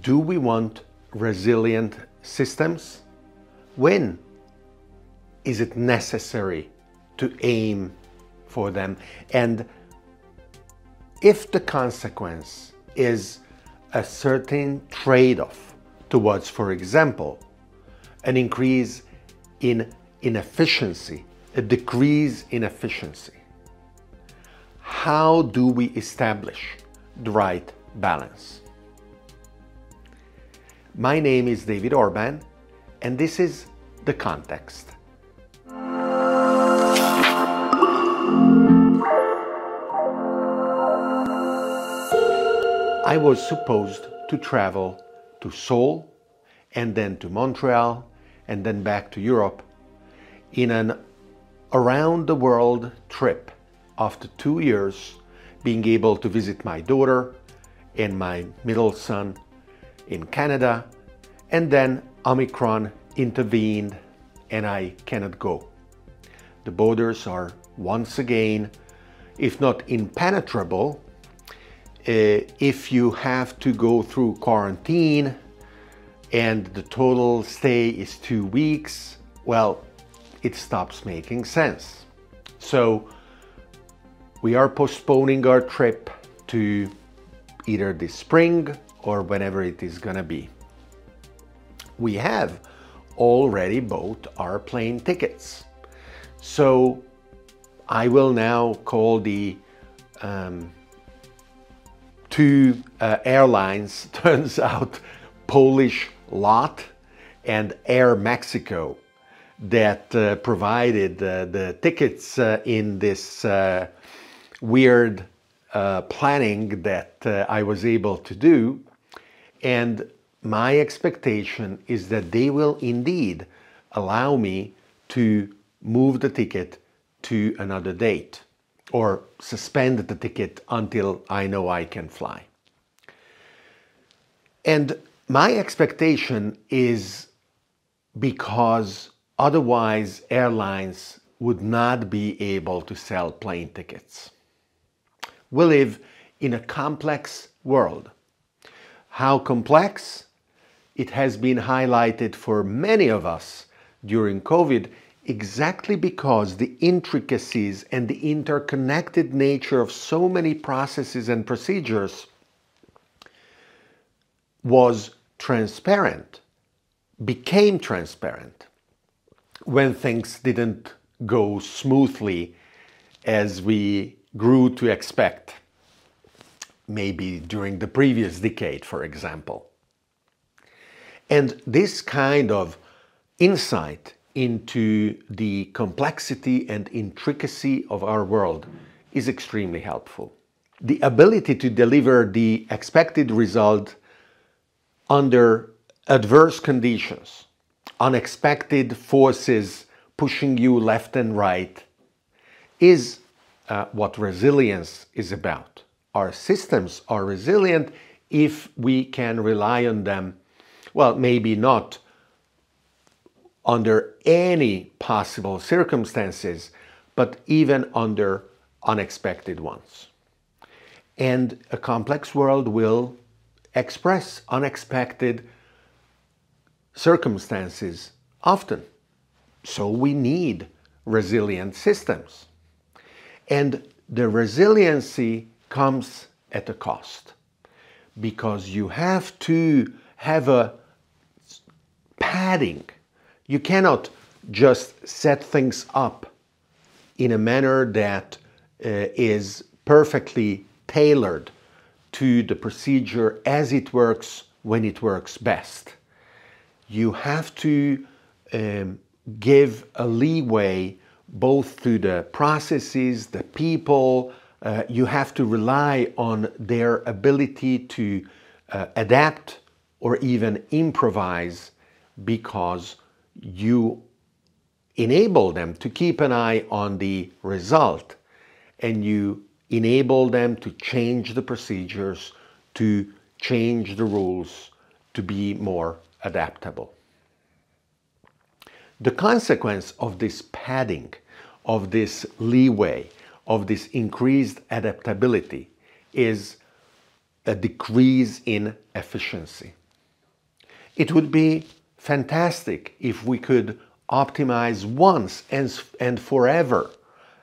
do we want resilient systems? When is it necessary to aim for them? And if the consequence is a certain trade off towards, for example, an increase in inefficiency, a decrease in efficiency, how do we establish the right balance? My name is David Orban, and this is The Context. I was supposed to travel to Seoul and then to Montreal and then back to Europe in an around the world trip after two years being able to visit my daughter and my middle son in Canada, and then Omicron intervened and I cannot go. The borders are once again, if not impenetrable, uh, if you have to go through quarantine and the total stay is two weeks, well, it stops making sense. So we are postponing our trip to either this spring or whenever it is going to be. We have already bought our plane tickets. So I will now call the um, two uh, airlines, turns out Polish LOT and Air Mexico, that uh, provided uh, the tickets uh, in this uh, weird uh, planning that I was able to do. And my expectation is that they will indeed allow me to move the ticket to another date or suspend the ticket until I know I can fly. And my expectation is because otherwise airlines would not be able to sell plane tickets. We live in a complex world how complex? It has been highlighted for many of us during COVID exactly because the intricacies and the interconnected nature of so many processes and procedures was transparent, became transparent when things didn't go smoothly as we grew to expect maybe during the previous decade, for example. And this kind of insight into the complexity and intricacy of our world is extremely helpful. The ability to deliver the expected result under adverse conditions, unexpected forces pushing you left and right, is uh, what resilience is about our systems are resilient if we can rely on them, well, maybe not under any possible circumstances, but even under unexpected ones. And a complex world will express unexpected circumstances often. So we need resilient systems. And the resiliency comes at a cost because you have to have a padding. You cannot just set things up in a manner that uh, is perfectly tailored to the procedure as it works when it works best. You have to um, give a leeway both to the processes, the people, you have to rely on their ability to uh, adapt or even improvise because you enable them to keep an eye on the result and you enable them to change the procedures, to change the rules, to be more adaptable. The consequence of this padding, of this leeway, of this increased adaptability is a decrease in efficiency. It would be fantastic if we could optimize once and, and forever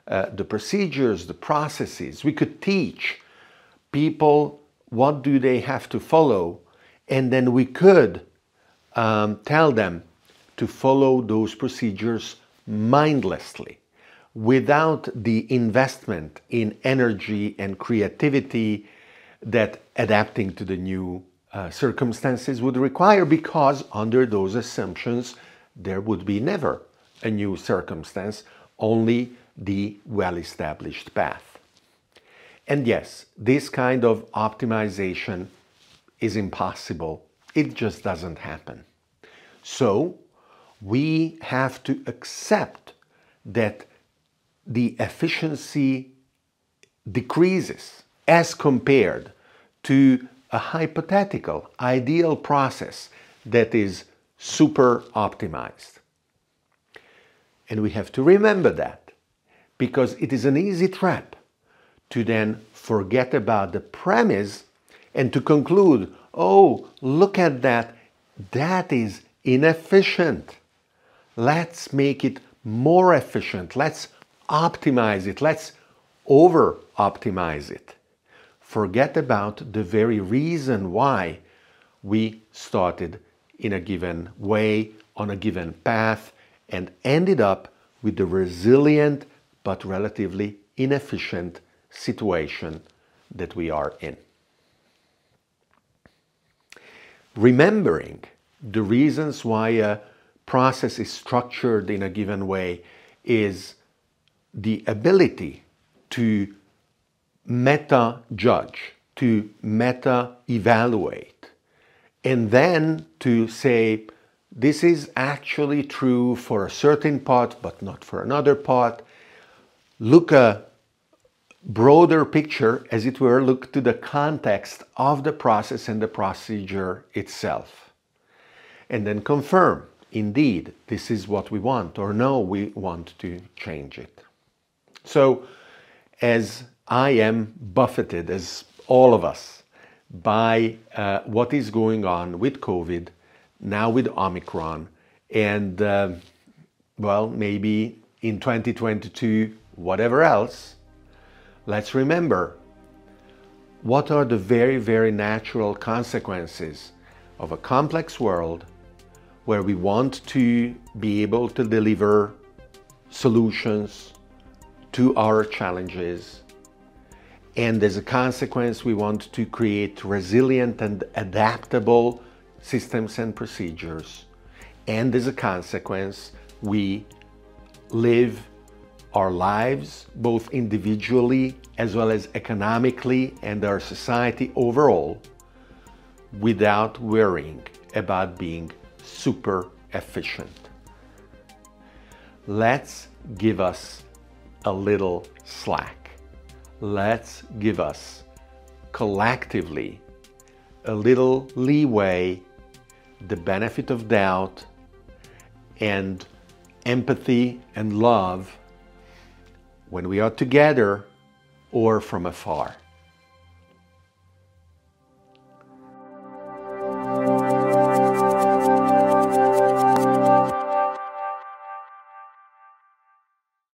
uh, the procedures, the processes. We could teach people what do they have to follow, and then we could um, tell them to follow those procedures mindlessly without the investment in energy and creativity that adapting to the new uh, circumstances would require because under those assumptions there would be never a new circumstance only the well-established path. And yes this kind of optimization is impossible. It just doesn't happen. So we have to accept that the efficiency decreases as compared to a hypothetical ideal process that is super optimized. And we have to remember that because it is an easy trap to then forget about the premise and to conclude, oh, look at that, that is inefficient. Let's make it more efficient. Let's optimize it. Let's over optimize it. Forget about the very reason why we started in a given way, on a given path, and ended up with the resilient but relatively inefficient situation that we are in. Remembering the reasons why a process is structured in a given way is the ability to meta judge, to meta evaluate, and then to say, this is actually true for a certain part, but not for another part. Look a broader picture, as it were, look to the context of the process and the procedure itself. And then confirm, indeed, this is what we want, or no, we want to change it. So, as I am buffeted, as all of us, by uh, what is going on with COVID, now with Omicron, and uh, well, maybe in 2022, whatever else, let's remember what are the very, very natural consequences of a complex world where we want to be able to deliver solutions to our challenges. And as a consequence, we want to create resilient and adaptable systems and procedures. And as a consequence, we live our lives both individually as well as economically and our society overall without worrying about being super efficient. Let's give us a little slack. Let's give us collectively a little leeway, the benefit of doubt, and empathy and love when we are together or from afar.